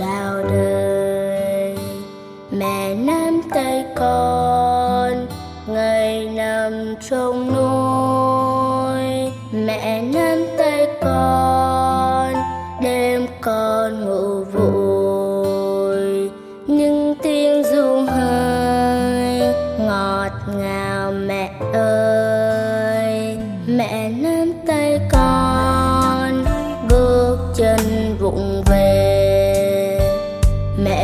chào đời. Mẹ nắm tay con, ngày nằm trong nôi mẹ nắm tay con, đêm con ngủ vội nhưng tiếng ru hơi, ngọt ngào mẹ ơi. Mẹ nắm tay con, bước chân vụng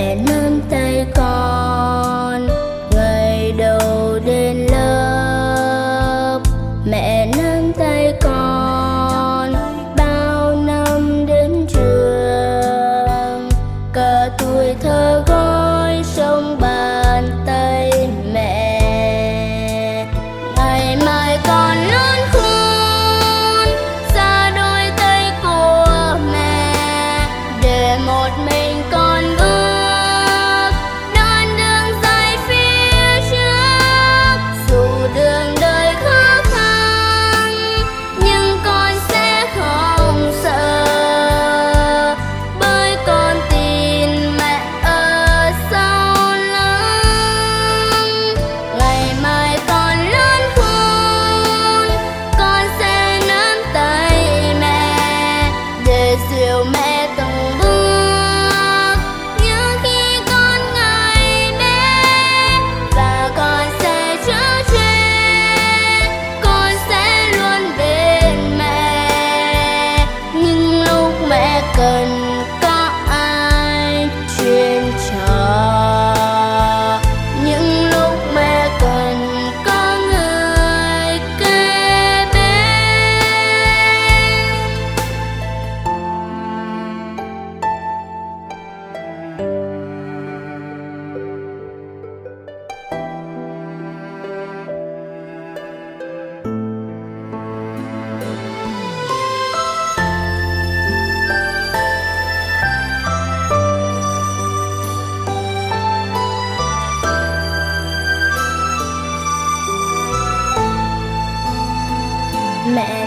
mẹ nắm tay con ngày đầu đến lớp. Mẹ nắm tay con, bao năm đến trường. Cả tuổi thơ gói trong bàn tay mẹ. Ngày mai con lớn khôn, xa đôi tay của mẹ. Để một mình. little man. 美。